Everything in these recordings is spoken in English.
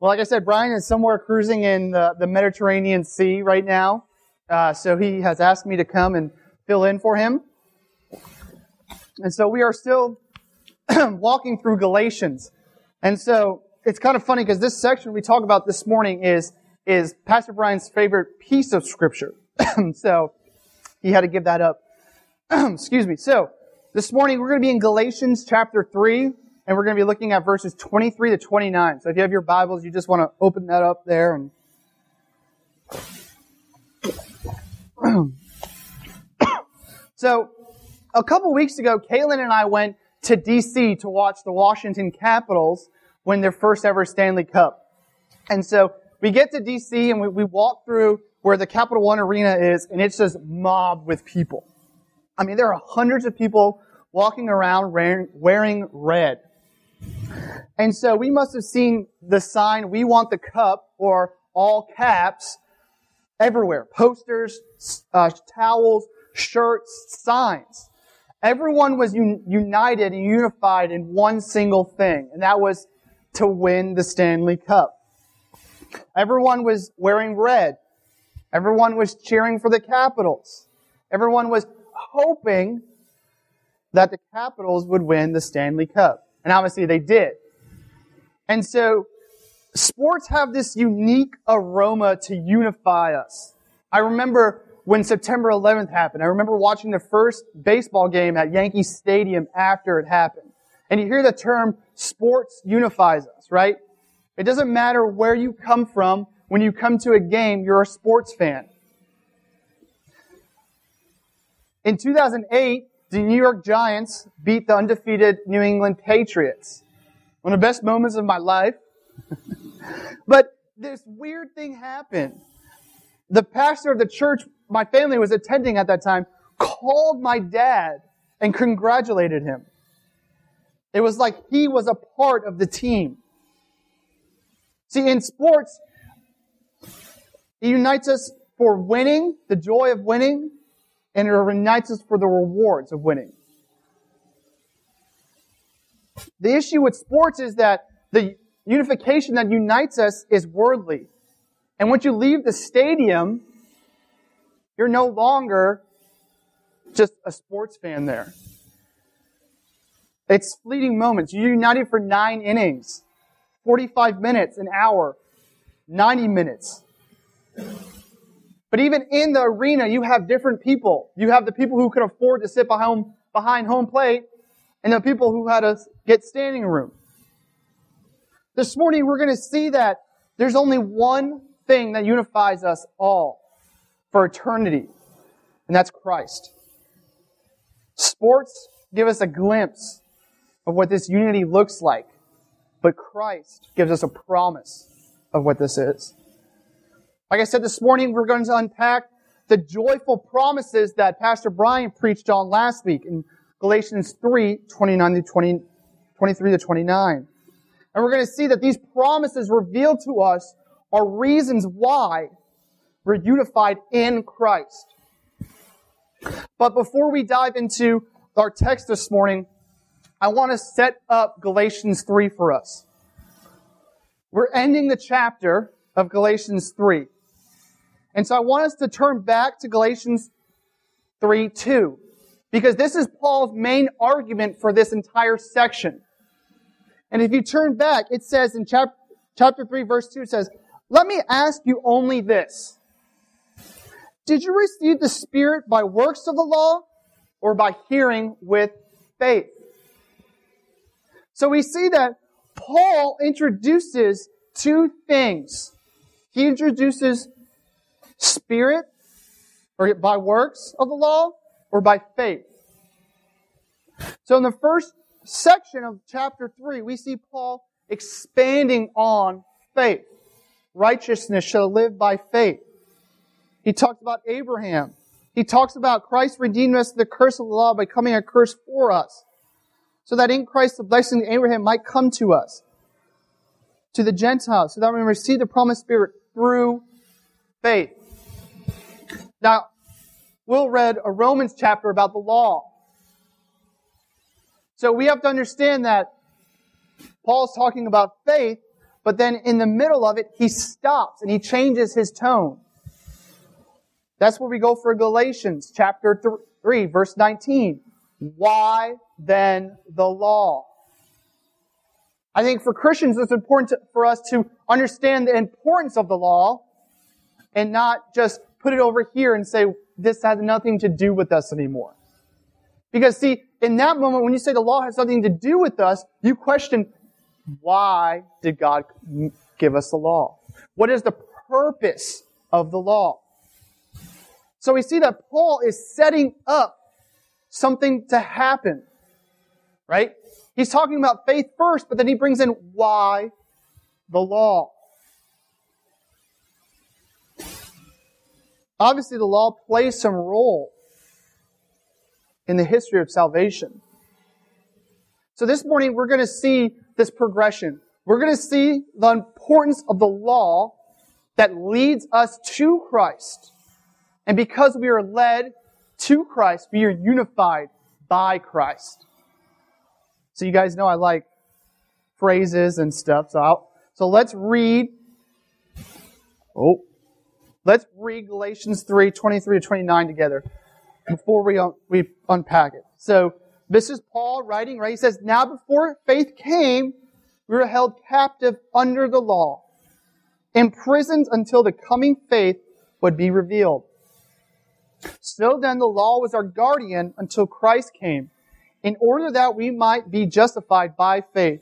Well, like I said, Brian is somewhere cruising in the, the Mediterranean Sea right now. Uh, so he has asked me to come and fill in for him. And so we are still walking through Galatians. And so it's kind of funny because this section we talk about this morning is, is Pastor Brian's favorite piece of scripture. so he had to give that up. Excuse me. So this morning we're going to be in Galatians chapter 3 and we're going to be looking at verses 23 to 29. So if you have your Bibles, you just want to open that up there and so a couple weeks ago, Kaylin and I went to DC to watch the Washington Capitals win their first ever Stanley Cup. And so we get to DC and we, we walk through where the Capital One Arena is, and it's just mobbed with people. I mean, there are hundreds of people walking around wearing, wearing red. And so we must have seen the sign, we want the cup, or all caps, everywhere. Posters, uh, towels, shirts, signs. Everyone was un- united and unified in one single thing, and that was to win the Stanley Cup. Everyone was wearing red. Everyone was cheering for the Capitals. Everyone was hoping that the Capitals would win the Stanley Cup. And obviously they did. And so sports have this unique aroma to unify us. I remember when September 11th happened. I remember watching the first baseball game at Yankee Stadium after it happened. And you hear the term sports unifies us, right? It doesn't matter where you come from. When you come to a game, you're a sports fan. In 2008, the New York Giants beat the undefeated New England Patriots. One of the best moments of my life. but this weird thing happened. The pastor of the church my family was attending at that time called my dad and congratulated him. It was like he was a part of the team. See, in sports, it unites us for winning, the joy of winning, and it unites us for the rewards of winning. The issue with sports is that the unification that unites us is worldly. And once you leave the stadium, you're no longer just a sports fan there. It's fleeting moments. You're united for nine innings, 45 minutes, an hour, 90 minutes. But even in the arena, you have different people. You have the people who could afford to sit behind, behind home plate and the people who had to get standing room. This morning, we're going to see that there's only one thing that unifies us all for eternity, and that's Christ. Sports give us a glimpse of what this unity looks like, but Christ gives us a promise of what this is. Like I said this morning, we're going to unpack the joyful promises that Pastor Brian preached on last week in Galatians 3, 29 to 20, 23 to 29. And we're going to see that these promises revealed to us are reasons why we're unified in Christ. But before we dive into our text this morning, I want to set up Galatians 3 for us. We're ending the chapter of Galatians 3. And so I want us to turn back to Galatians 3 2, because this is Paul's main argument for this entire section. And if you turn back, it says in chapter, chapter 3, verse 2, it says, Let me ask you only this. Did you receive the Spirit by works of the law or by hearing with faith? So we see that Paul introduces two things. He introduces Spirit, or by works of the law, or by faith. So in the first section of chapter 3, we see Paul expanding on faith. Righteousness shall live by faith. He talks about Abraham. He talks about Christ redeeming us from the curse of the law by coming a curse for us. So that in Christ the blessing of Abraham might come to us, to the Gentiles, so that we receive the promised Spirit through faith. Now, Will read a Romans chapter about the law. So we have to understand that Paul's talking about faith, but then in the middle of it, he stops and he changes his tone. That's where we go for Galatians chapter 3, verse 19. Why then the law? I think for Christians, it's important to, for us to understand the importance of the law and not just put it over here and say, this has nothing to do with us anymore. Because see, in that moment, when you say the law has something to do with us, you question, why did God give us the law? What is the purpose of the law? So we see that Paul is setting up something to happen, right? He's talking about faith first, but then he brings in why the law. Obviously, the law plays some role in the history of salvation. So this morning, we're going to see this progression. We're going to see the importance of the law that leads us to Christ. And because we are led to Christ, we are unified by Christ. So you guys know I like phrases and stuff. So I'll, so let's read. Oh, let's read Galatians 3, 23 to 29 together before we, un- we unpack it. So this is Paul writing, right? He says, Now before faith came, we were held captive under the law, imprisoned until the coming faith would be revealed. So then the law was our guardian until Christ came, in order that we might be justified by faith.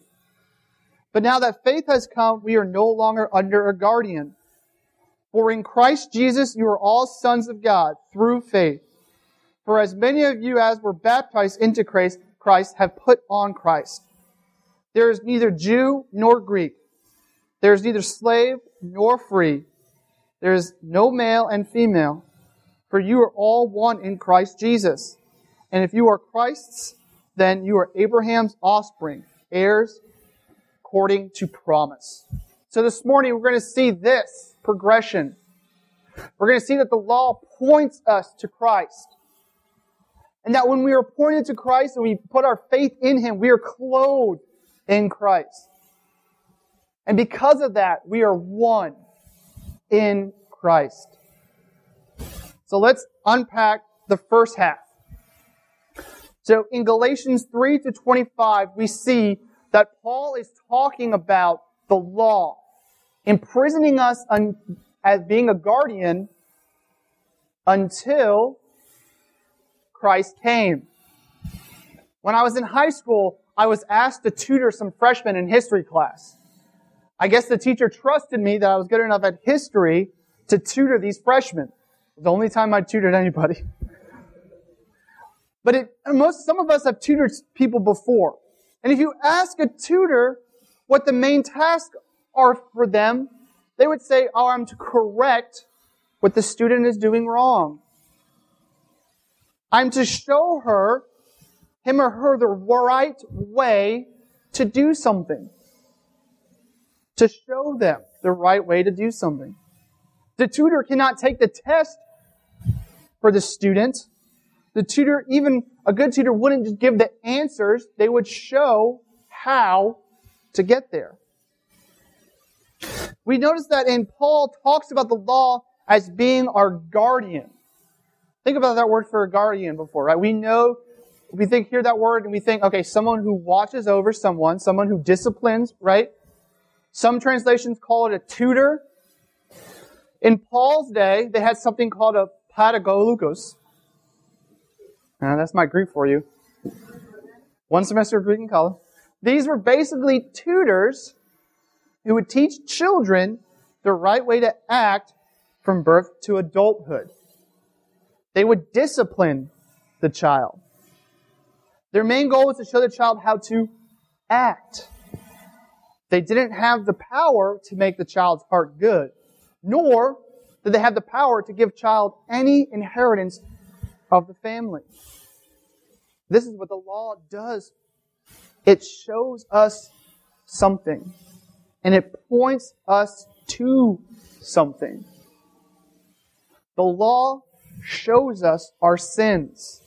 But now that faith has come, we are no longer under a guardian. For in Christ Jesus you are all sons of God through faith. For as many of you as were baptized into Christ, Christ have put on Christ. There is neither Jew nor Greek. There is neither slave nor free. There is no male and female for you are all one in Christ Jesus. And if you are Christ's, then you are Abraham's offspring, heirs according to promise. So this morning we're going to see this progression. We're going to see that the law points us to Christ. And that when we are pointed to Christ and we put our faith in Him, we are clothed in Christ. And because of that, we are one in Christ. So let's unpack the first half. So in Galatians 3 to 25, we see that Paul is talking about the law, imprisoning us un- as being a guardian until Christ came. When I was in high school, I was asked to tutor some freshmen in history class. I guess the teacher trusted me that I was good enough at history to tutor these freshmen. The only time I tutored anybody. But it, most, some of us have tutored people before. And if you ask a tutor what the main tasks are for them, they would say, oh, I'm to correct what the student is doing wrong. I'm to show her, him or her, the right way to do something. To show them the right way to do something. The tutor cannot take the test for the student. The tutor, even a good tutor, wouldn't just give the answers, they would show how to get there. We notice that in Paul talks about the law as being our guardian. Think about that word for guardian before, right? We know, we think, hear that word and we think, okay, someone who watches over someone, someone who disciplines, right? Some translations call it a tutor. In Paul's day, they had something called a Pedagogos. Uh, that's my Greek for you. One semester of Greek in college. These were basically tutors who would teach children the right way to act from birth to adulthood. They would discipline the child. Their main goal was to show the child how to act. They didn't have the power to make the child's heart good, nor did they have the power to give child any inheritance of the family. This is what the law does. It shows us something. And it points us to something. The law shows us our sins.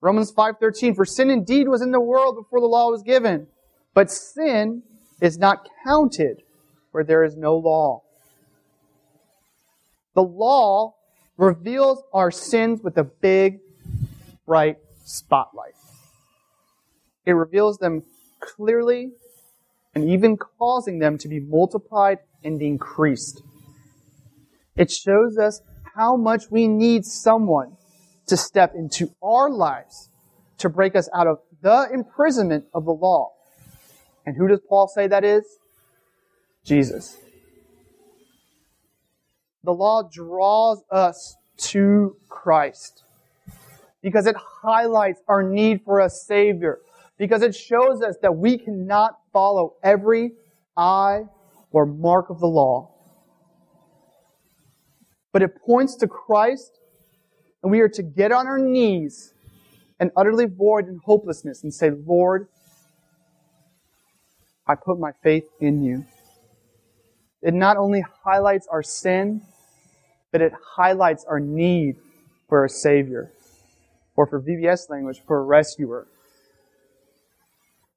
Romans 5:13 For sin indeed was in the world before the law was given, but sin is not counted where there is no law. The law reveals our sins with a big, bright spotlight. It reveals them clearly and even causing them to be multiplied and increased. It shows us how much we need someone to step into our lives to break us out of the imprisonment of the law. And who does Paul say that is? Jesus. The law draws us to Christ because it highlights our need for a Savior, because it shows us that we cannot follow every I or mark of the law. But it points to Christ, and we are to get on our knees and utterly void in hopelessness and say, Lord, I put my faith in you. It not only highlights our sin, but it highlights our need for a Savior, or for VBS language, for a rescuer.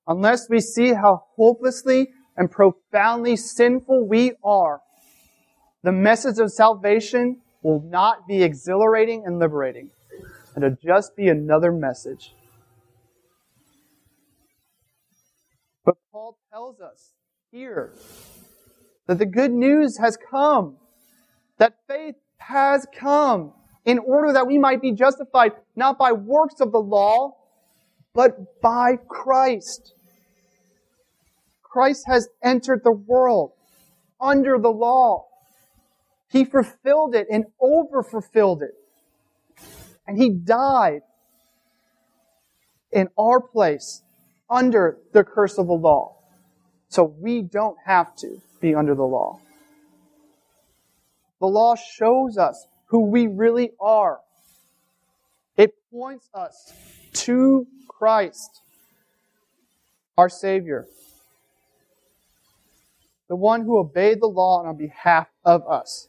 Unless we see how hopelessly and profoundly sinful we are, the message of salvation will not be exhilarating and liberating. It'll just be another message. But Paul tells us here that the good news has come, that faith has come in order that we might be justified not by works of the law, but by Christ. Christ has entered the world under the law. He fulfilled it and over fulfilled it. And he died in our place under the curse of the law. So we don't have to be under the law. The law shows us who we really are. It points us to Christ, our Savior, the one who obeyed the law on behalf of us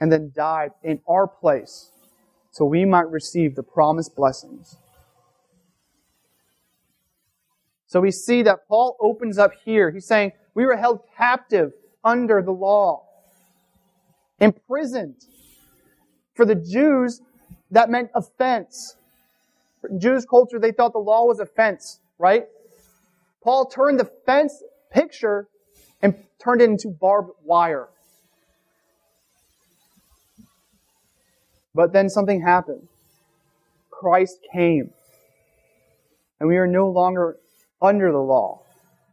and then died in our place so we might receive the promised blessings. So we see that Paul opens up here. He's saying, We were held captive under the law imprisoned. For the Jews, that meant offense. Jews' culture, they thought the law was offense, right? Paul turned the fence picture and turned it into barbed wire. But then something happened. Christ came. And we are no longer under the law,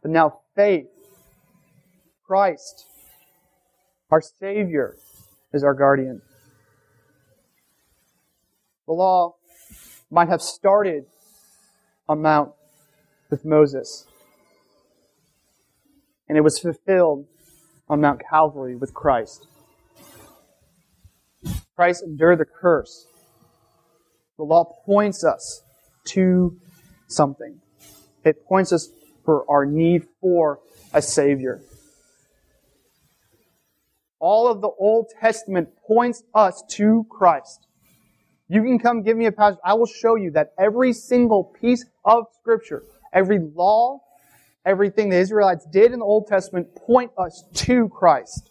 but now faith, Christ, our Savior, is our guardian. The law might have started on Mount with Moses, and it was fulfilled on Mount Calvary with Christ. Christ endured the curse. The law points us to something. It points us for our need for a Savior. All of the Old Testament points us to Christ. You can come give me a passage. I will show you that every single piece of Scripture, every law, everything the Israelites did in the Old Testament point us to Christ.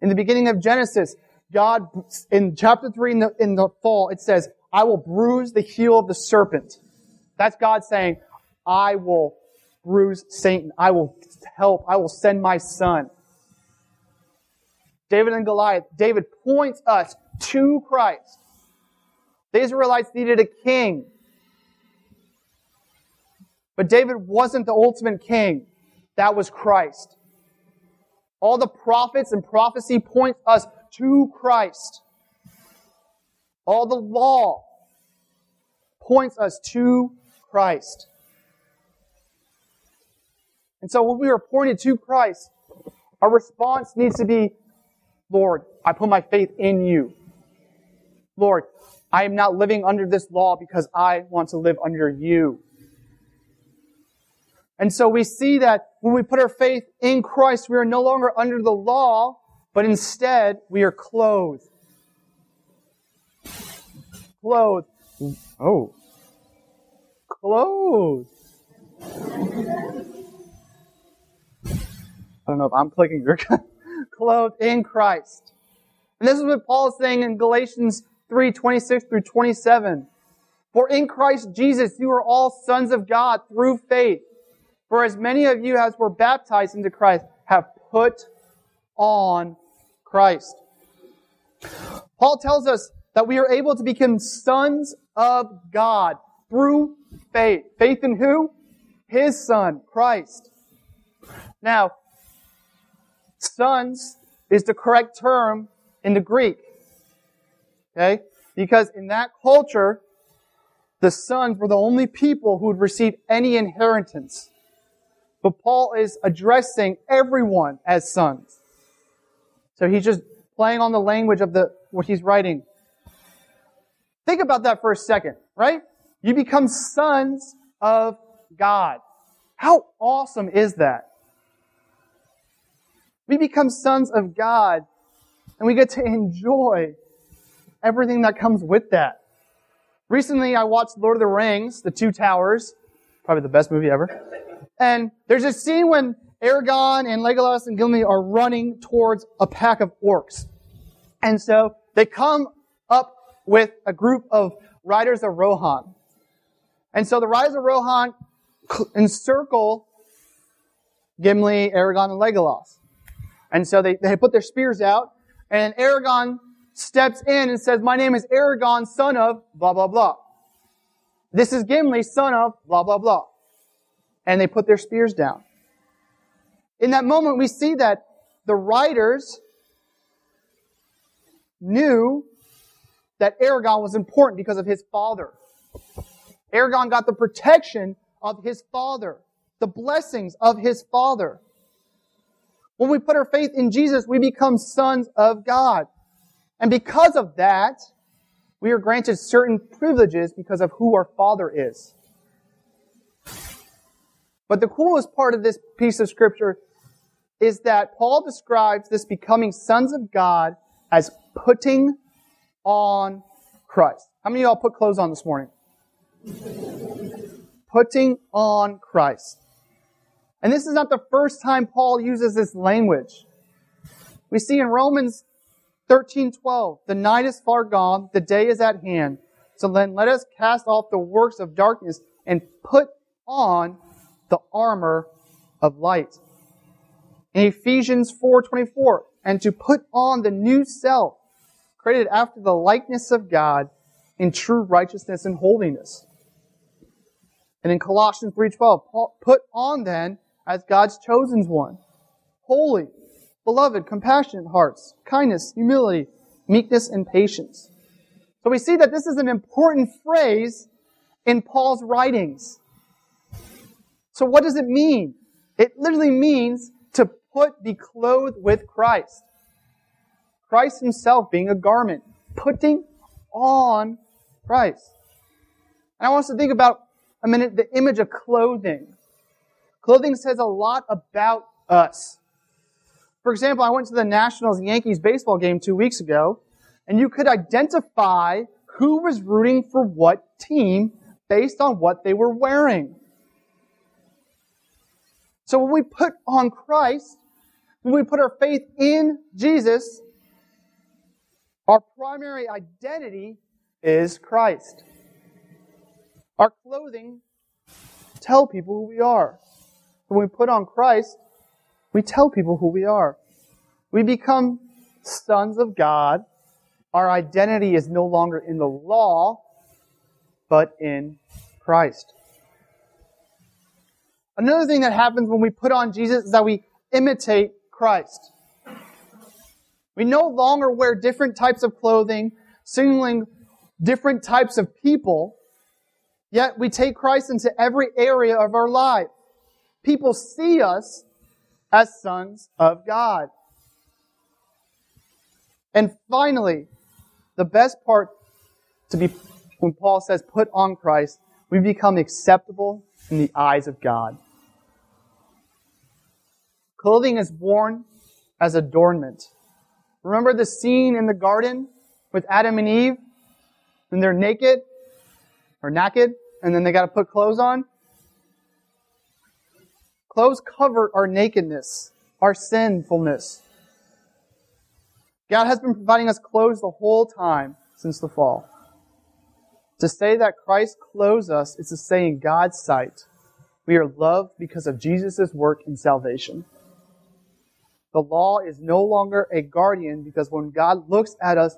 In the beginning of Genesis, God, in chapter 3 in the, in the fall, it says, I will bruise the heel of the serpent. That's God saying, I will bruise Satan. I will help. I will send my son. David and Goliath. David points us to Christ. The Israelites needed a king. But David wasn't the ultimate king. That was Christ. All the prophets and prophecy point us to Christ. All the law points us to Christ. And so when we are pointed to Christ, our response needs to be, Lord, I put my faith in you. Lord, I am not living under this law because I want to live under you. And so we see that when we put our faith in Christ, we are no longer under the law, but instead we are clothed. Clothed. Oh. Clothed I don't know if I'm clicking, you're clothed in Christ. And this is what Paul is saying in Galatians 3, 26 through 27. For in Christ Jesus you are all sons of God through faith. For as many of you as were baptized into Christ have put on Christ. Paul tells us that we are able to become sons of God through faith. Faith in who? His Son, Christ. Now, sons is the correct term in the Greek. Okay? Because in that culture, the sons were the only people who would receive any inheritance. But Paul is addressing everyone as sons. So he's just playing on the language of the what he's writing. Think about that for a second, right? You become sons of God. How awesome is that? We become sons of God and we get to enjoy everything that comes with that. Recently, I watched Lord of the Rings, The Two Towers, probably the best movie ever. And there's a scene when Aragorn and Legolas and Gimli are running towards a pack of orcs. And so they come up with a group of riders of Rohan. And so the riders of Rohan encircle Gimli, Aragorn, and Legolas. And so they, they put their spears out, and Aragorn steps in and says, My name is Aragorn, son of blah, blah, blah. This is Gimli, son of blah, blah, blah. And they put their spears down. In that moment, we see that the riders knew that Aragorn was important because of his father. Aragorn got the protection of his father, the blessings of his father. When we put our faith in Jesus, we become sons of God. And because of that, we are granted certain privileges because of who our Father is. But the coolest part of this piece of scripture is that Paul describes this becoming sons of God as putting on Christ. How many of y'all put clothes on this morning? putting on Christ. And this is not the first time Paul uses this language. We see in Romans 13:12, the night is far gone, the day is at hand. So then let us cast off the works of darkness and put on the armor of light. In Ephesians 4:24, and to put on the new self, created after the likeness of God in true righteousness and holiness. And in Colossians 3:12, put on then as God's chosen one, holy, beloved, compassionate hearts, kindness, humility, meekness, and patience. So we see that this is an important phrase in Paul's writings. So what does it mean? It literally means to put, be clothed with Christ. Christ himself being a garment, putting on Christ. And I want us to think about a minute the image of clothing. Clothing says a lot about us. For example, I went to the Nationals Yankees baseball game two weeks ago, and you could identify who was rooting for what team based on what they were wearing. So when we put on Christ, when we put our faith in Jesus, our primary identity is Christ. Our clothing tell people who we are. When we put on Christ, we tell people who we are. We become sons of God. Our identity is no longer in the law, but in Christ. Another thing that happens when we put on Jesus is that we imitate Christ. We no longer wear different types of clothing, signaling different types of people, yet we take Christ into every area of our life. People see us as sons of God. And finally, the best part to be, when Paul says put on Christ, we become acceptable in the eyes of God. Clothing is worn as adornment. Remember the scene in the garden with Adam and Eve? And they're naked or naked, and then they got to put clothes on? Clothes cover our nakedness our sinfulness. God has been providing us clothes the whole time since the fall. To say that Christ clothes us is to say in God's sight, we are loved because of Jesus' work in salvation. The law is no longer a guardian because when God looks at us,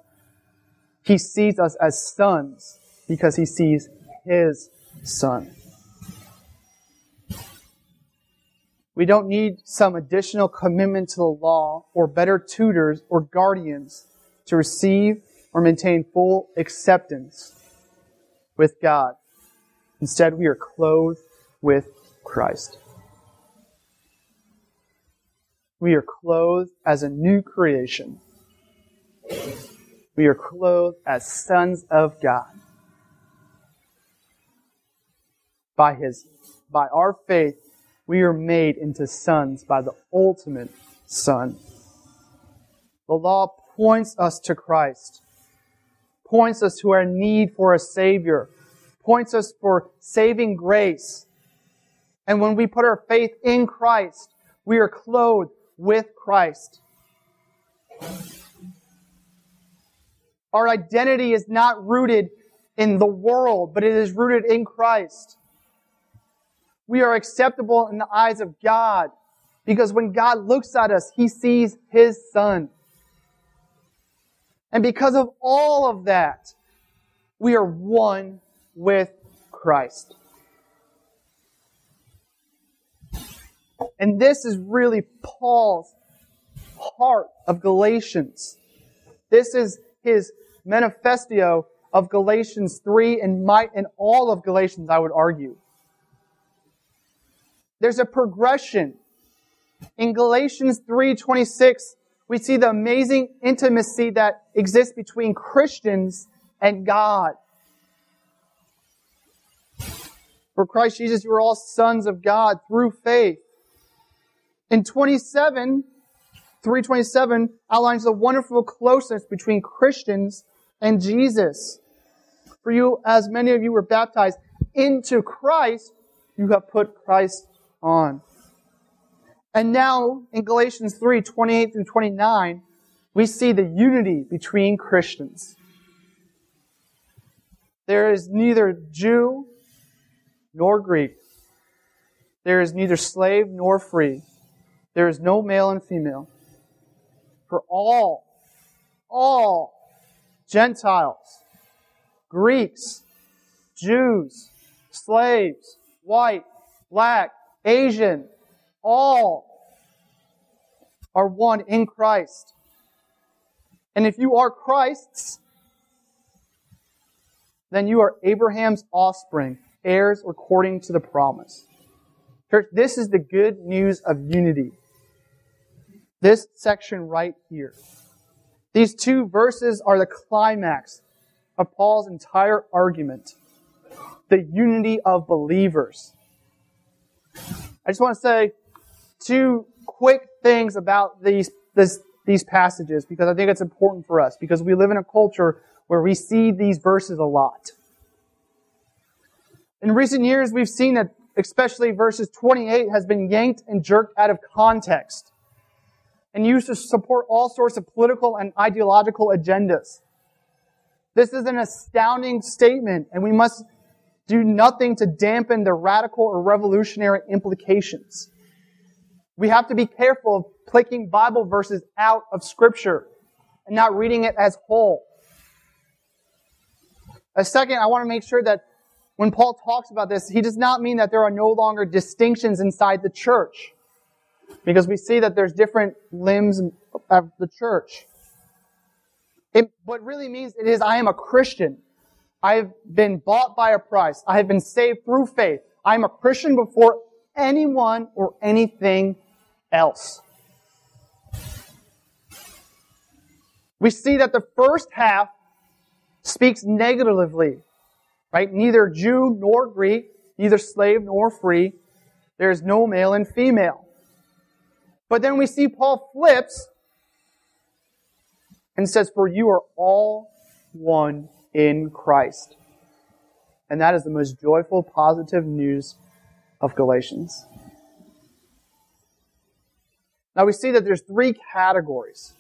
he sees us as sons because he sees his son. We don't need some additional commitment to the law or better tutors or guardians to receive or maintain full acceptance with God. Instead, we are clothed with Christ. We are clothed as a new creation. We are clothed as sons of God. By his, by our faith, we are made into sons by the ultimate Son. The law points us to Christ, points us to our need for a Savior, points us for saving grace. And when we put our faith in Christ, we are clothed with Christ. Our identity is not rooted in the world, but it is rooted in Christ. We are acceptable in the eyes of God because when God looks at us, He sees His Son. And because of all of that, we are one with Christ. And this is really Paul's heart of Galatians. This is his manifesto of Galatians 3 and might and all of Galatians, I would argue. There's a progression. In Galatians 3:26, we see the amazing intimacy that exists between Christians and God. For Christ Jesus, you are all sons of God through faith. In 27, 327 outlines the wonderful closeness between Christians and Jesus. For you, as many of you were baptized into Christ, you have put Christ on. And now in Galatians 3, 28 through 29, we see the unity between Christians. There is neither Jew nor Greek. There is neither slave nor free. There is no male and female. For all, all Gentiles, Greeks, Jews, slaves, white, black, Asian, all are one in Christ. And if you are Christ's, then you are Abraham's offspring, heirs according to the promise. Church, this is the good news of unity. This section right here. These two verses are the climax of Paul's entire argument. The unity of believers. I just want to say two quick things about these, this, these passages because I think it's important for us because we live in a culture where we see these verses a lot. In recent years, we've seen that especially verses 28 has been yanked and jerked out of context and used to support all sorts of political and ideological agendas. This is an astounding statement and we must do nothing to dampen the radical or revolutionary implications. We have to be careful of picking Bible verses out of Scripture and not reading it as whole. A second, I want to make sure that when Paul talks about this, he does not mean that there are no longer distinctions inside the church. Because we see that there's different limbs of the church. It, what really means it is I am a Christian. I have been bought by a price. I have been saved through faith. I am a Christian before anyone or anything else. We see that the first half speaks negatively, right? Neither Jew nor Greek, neither slave nor free. There is no male and female. But then we see Paul flips and says, For you are all one in Christ. And that is the most joyful, positive news of Galatians. Now we see that there's three categories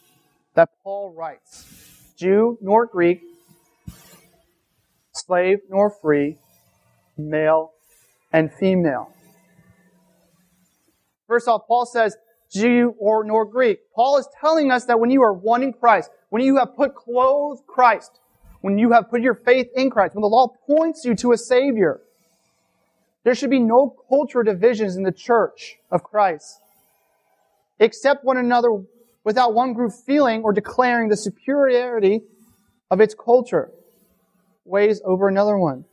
that Paul writes. Jew nor Greek, slave nor free, male and female. First off, Paul says, Jew or nor Greek. Paul is telling us that when you are one in Christ, when you have put clothed Christ, when you have put your faith in Christ, when the law points you to a Savior, there should be no cultural divisions in the church of Christ. Accept one another without one group feeling or declaring the superiority of its culture ways over another one.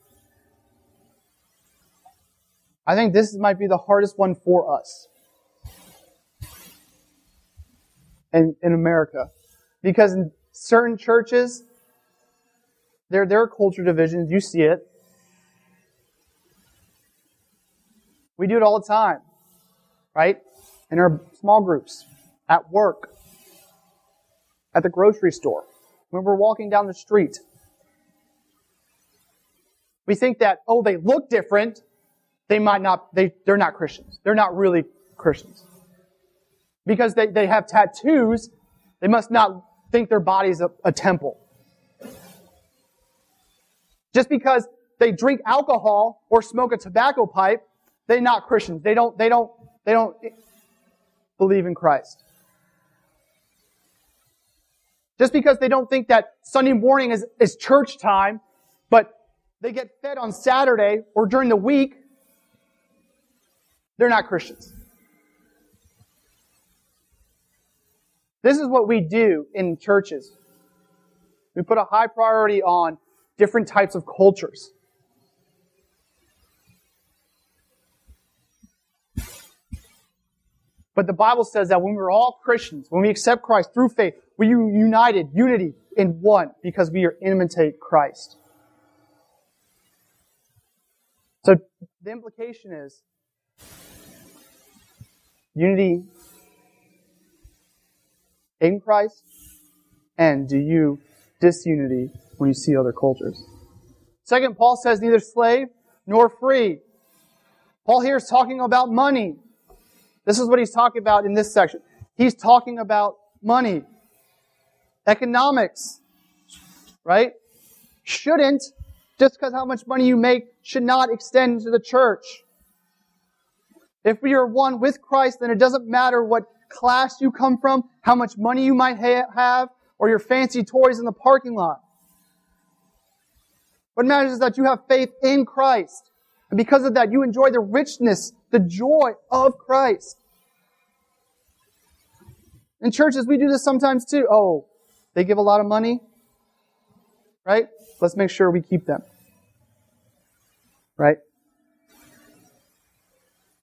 I think this might be the hardest one for us in, in America. Because in certain churches, there, there are culture divisions. You see it. We do it all the time, right? In our small groups, at work, at the grocery store, when we're walking down the street. We think that, oh, they look different. They might not, they, they're not Christians. They're not really Christians. Because they, they have tattoos, they must not think their body's a, a temple. Just because they drink alcohol or smoke a tobacco pipe, they're not Christians. They don't, they don't, they don't believe in Christ. Just because they don't think that Sunday morning is, is church time, but they get fed on Saturday or during the week, they're not Christians. This is what we do in churches. We put a high priority on different types of cultures. But the Bible says that when we're all Christians, when we accept Christ through faith, we are united, unity in one, because we are imitate Christ. So the implication is unity in Christ, and do you disunity when you see other cultures? Second, Paul says neither slave nor free. Paul here is talking about money. This is what he's talking about in this section. He's talking about money, economics, right? Shouldn't, just because how much money you make, should not extend to the church. If we are one with Christ, then it doesn't matter what class you come from, how much money you might ha- have, or your fancy toys in the parking lot. What matters is that you have faith in Christ. And because of that, you enjoy the richness, the joy of Christ. In churches, we do this sometimes too. Oh, they give a lot of money, right? Let's make sure we keep them. Right?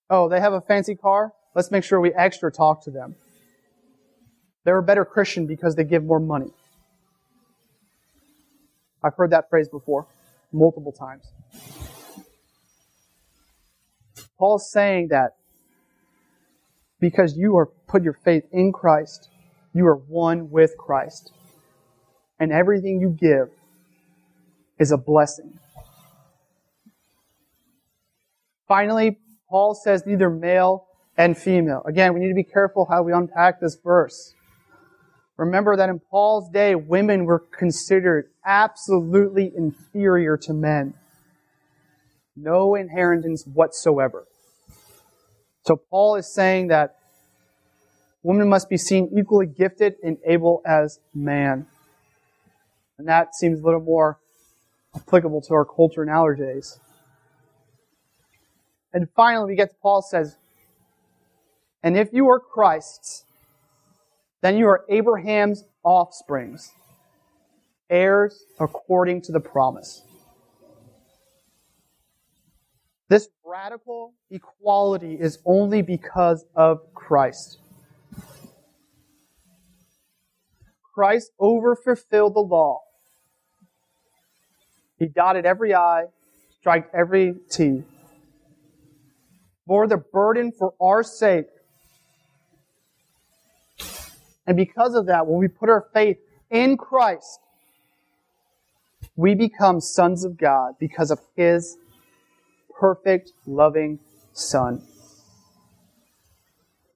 Oh, they have a fancy car? Let's make sure we extra talk to them. They're a better Christian because they give more money. I've heard that phrase before, multiple times. Paul's saying that because you are put your faith in Christ, you are one with Christ. And everything you give is a blessing. Finally, Paul says neither male and female. Again, we need to be careful how we unpack this verse. Remember that in Paul's day, women were considered absolutely inferior to men. No inheritance whatsoever. So Paul is saying that women must be seen equally gifted and able as man. And that seems a little more applicable to our culture nowadays. And finally, we get to Paul says, And if you are Christ's, then you are Abraham's offsprings, heirs according to the promise. This radical equality is only because of Christ. Christ overfulfilled the law. He dotted every I, striked every T bore the burden for our sake. And because of that, when we put our faith in Christ, we become sons of God because of His perfect, loving Son.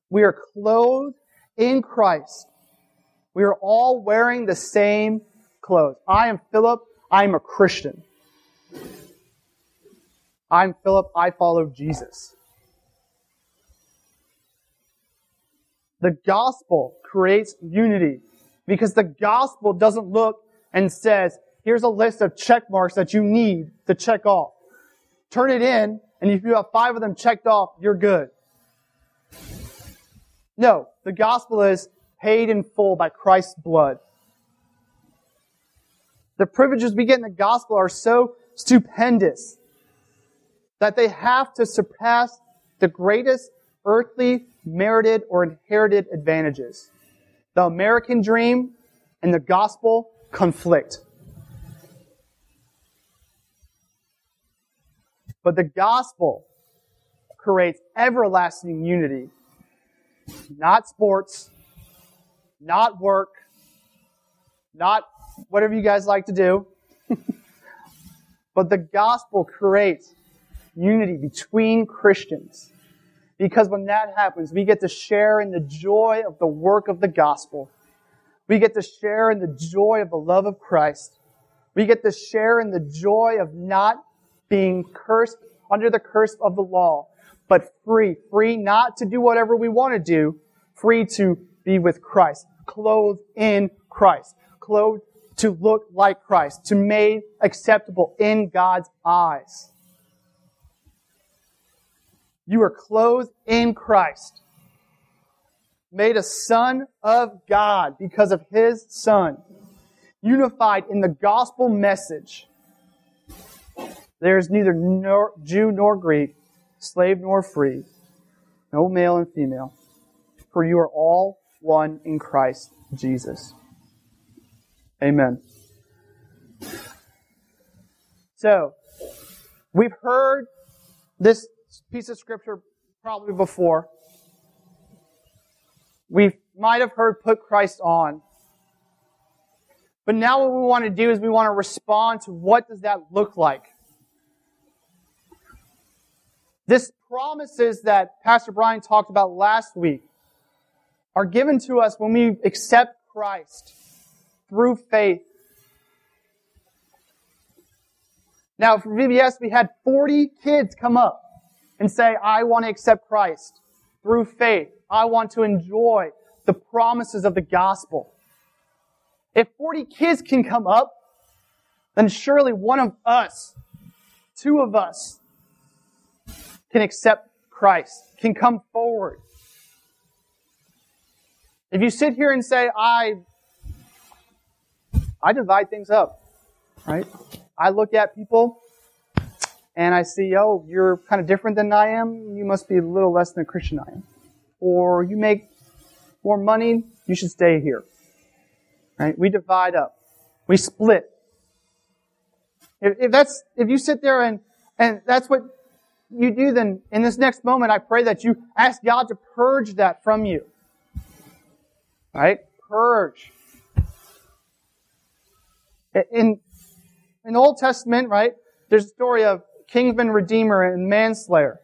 We are clothed in Christ. We are all wearing the same clothes. I am Philip. I am a Christian. I'm Philip. I follow Jesus. The gospel creates unity because the gospel doesn't look and says, here's a list of check marks that you need to check off. Turn it in, and if you have five of them checked off, you're good. No, the gospel is paid in full by Christ's blood. The privileges we get in the gospel are so stupendous that they have to surpass the greatest earthly, merited, or inherited advantages. The American dream and the gospel conflict. But the gospel creates everlasting unity. Not sports, not work, not whatever you guys like to do. but the gospel creates unity between Christians. Because when that happens, we get to share in the joy of the work of the gospel. We get to share in the joy of the love of Christ. We get to share in the joy of not being cursed under the curse of the law, but free. Free not to do whatever we want to do, free to be with Christ, clothed in Christ, clothed to look like Christ, to made acceptable in God's eyes. You are clothed in Christ, made a son of God because of his son, unified in the gospel message. There is neither nor, Jew nor Greek, slave nor free, no male and female, for you are all one in Christ Jesus. Amen. So, we've heard this piece of scripture probably before. We might have heard put Christ on. But now what we want to do is we want to respond to what does that look like? This promises that Pastor Brian talked about last week are given to us when we accept Christ through faith. Now, for VBS, we had 40 kids come up and say, I want to accept Christ through faith. I want to enjoy the promises of the gospel. If 40 kids can come up, then surely one of us, two of us, can accept Christ, can come forward. If you sit here and say, I, I divide things up, right? I look at people and I see, oh, you're kind of different than I am, you must be a little less than a Christian I am. Or you make more money, you should stay here. Right? We divide up. We split. If, if that's, if you sit there and, and that's what you do, then in this next moment, I pray that you ask God to purge that from you. Right? Purge. In, in the Old Testament, right, there's a story of kinsman redeemer and manslayer.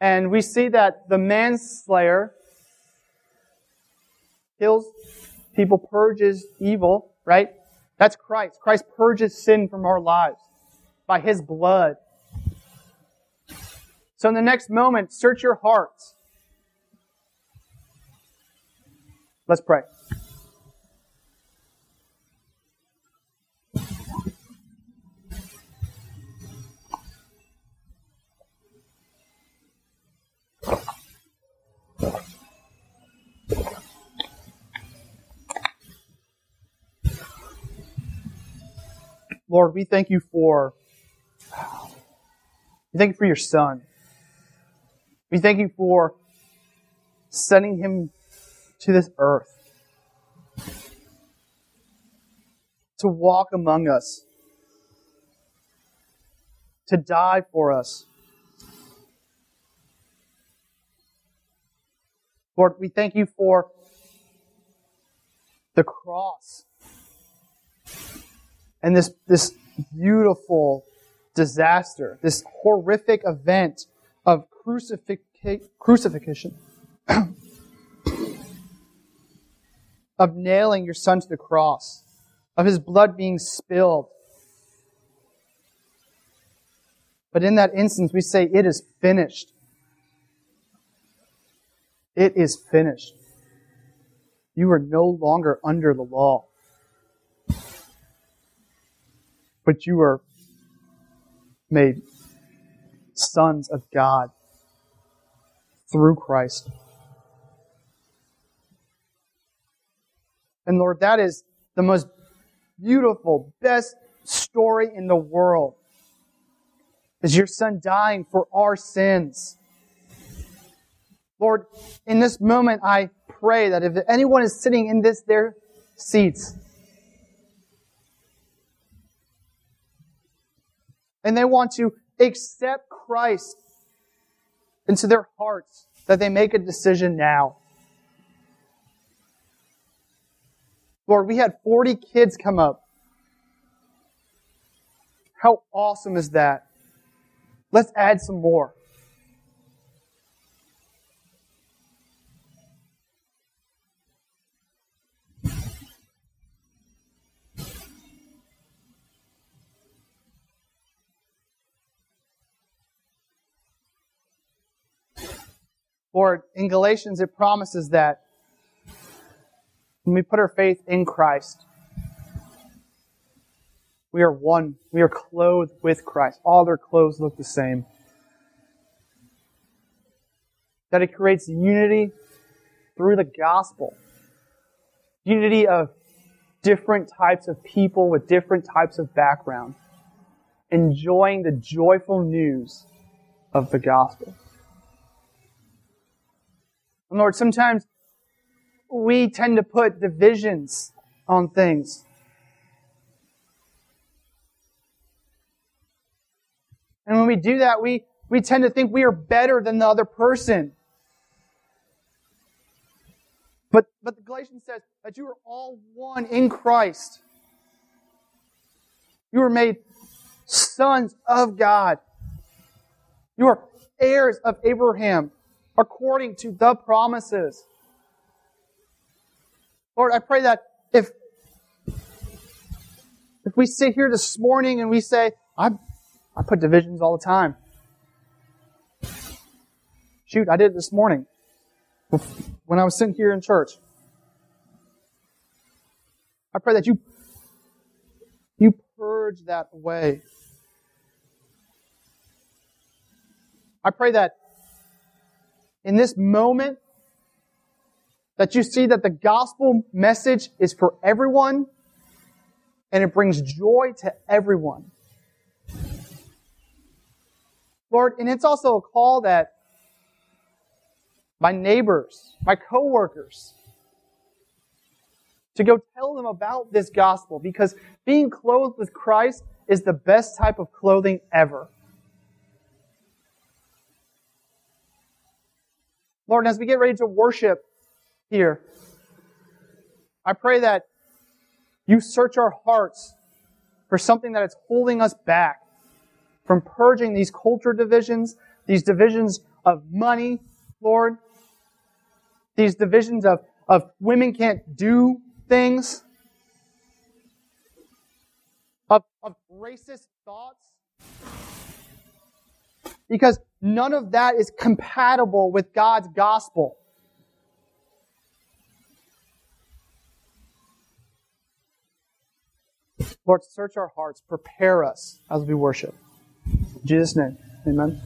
And we see that the manslayer kills people, purges evil, right? That's Christ. Christ purges sin from our lives by his blood. So in the next moment, search your hearts. Let's pray. Lord, we thank you for we thank you for your son. We thank you for sending him to this earth to walk among us, to die for us. Lord, we thank you for the cross and this, this beautiful disaster, this horrific event of crucifixion. of nailing your son to the cross, of his blood being spilled. But in that instance, we say, It is finished. It is finished. You are no longer under the law, but you are made sons of God through Christ. And Lord, that is the most beautiful, best story in the world. Is your son dying for our sins. Lord, in this moment, I pray that if anyone is sitting in this, their seats, and they want to accept Christ into their hearts, that they make a decision now. Lord, we had 40 kids come up. How awesome is that? Let's add some more. Lord, in Galatians, it promises that when we put our faith in Christ, we are one. We are clothed with Christ. All their clothes look the same. That it creates unity through the gospel. Unity of different types of people with different types of background. Enjoying the joyful news of the gospel. And Lord, sometimes we tend to put divisions on things. And when we do that, we, we tend to think we are better than the other person. But, but the Galatians says that you are all one in Christ. You are made sons of God. You are heirs of Abraham according to the promises. Lord, I pray that if if we sit here this morning and we say, I I put divisions all the time. Shoot, I did it this morning when I was sitting here in church. I pray that you you purge that away. I pray that in this moment that you see that the gospel message is for everyone and it brings joy to everyone. Lord, and it's also a call that my neighbors, my coworkers, to go tell them about this gospel because being clothed with Christ is the best type of clothing ever. Lord, as we get ready to worship here, I pray that you search our hearts for something that is holding us back from purging these culture divisions, these divisions of money, Lord, these divisions of, of women can't do things, of, of racist thoughts. Because none of that is compatible with God's gospel. Lord, search our hearts, prepare us as we worship. In Jesus' name, amen.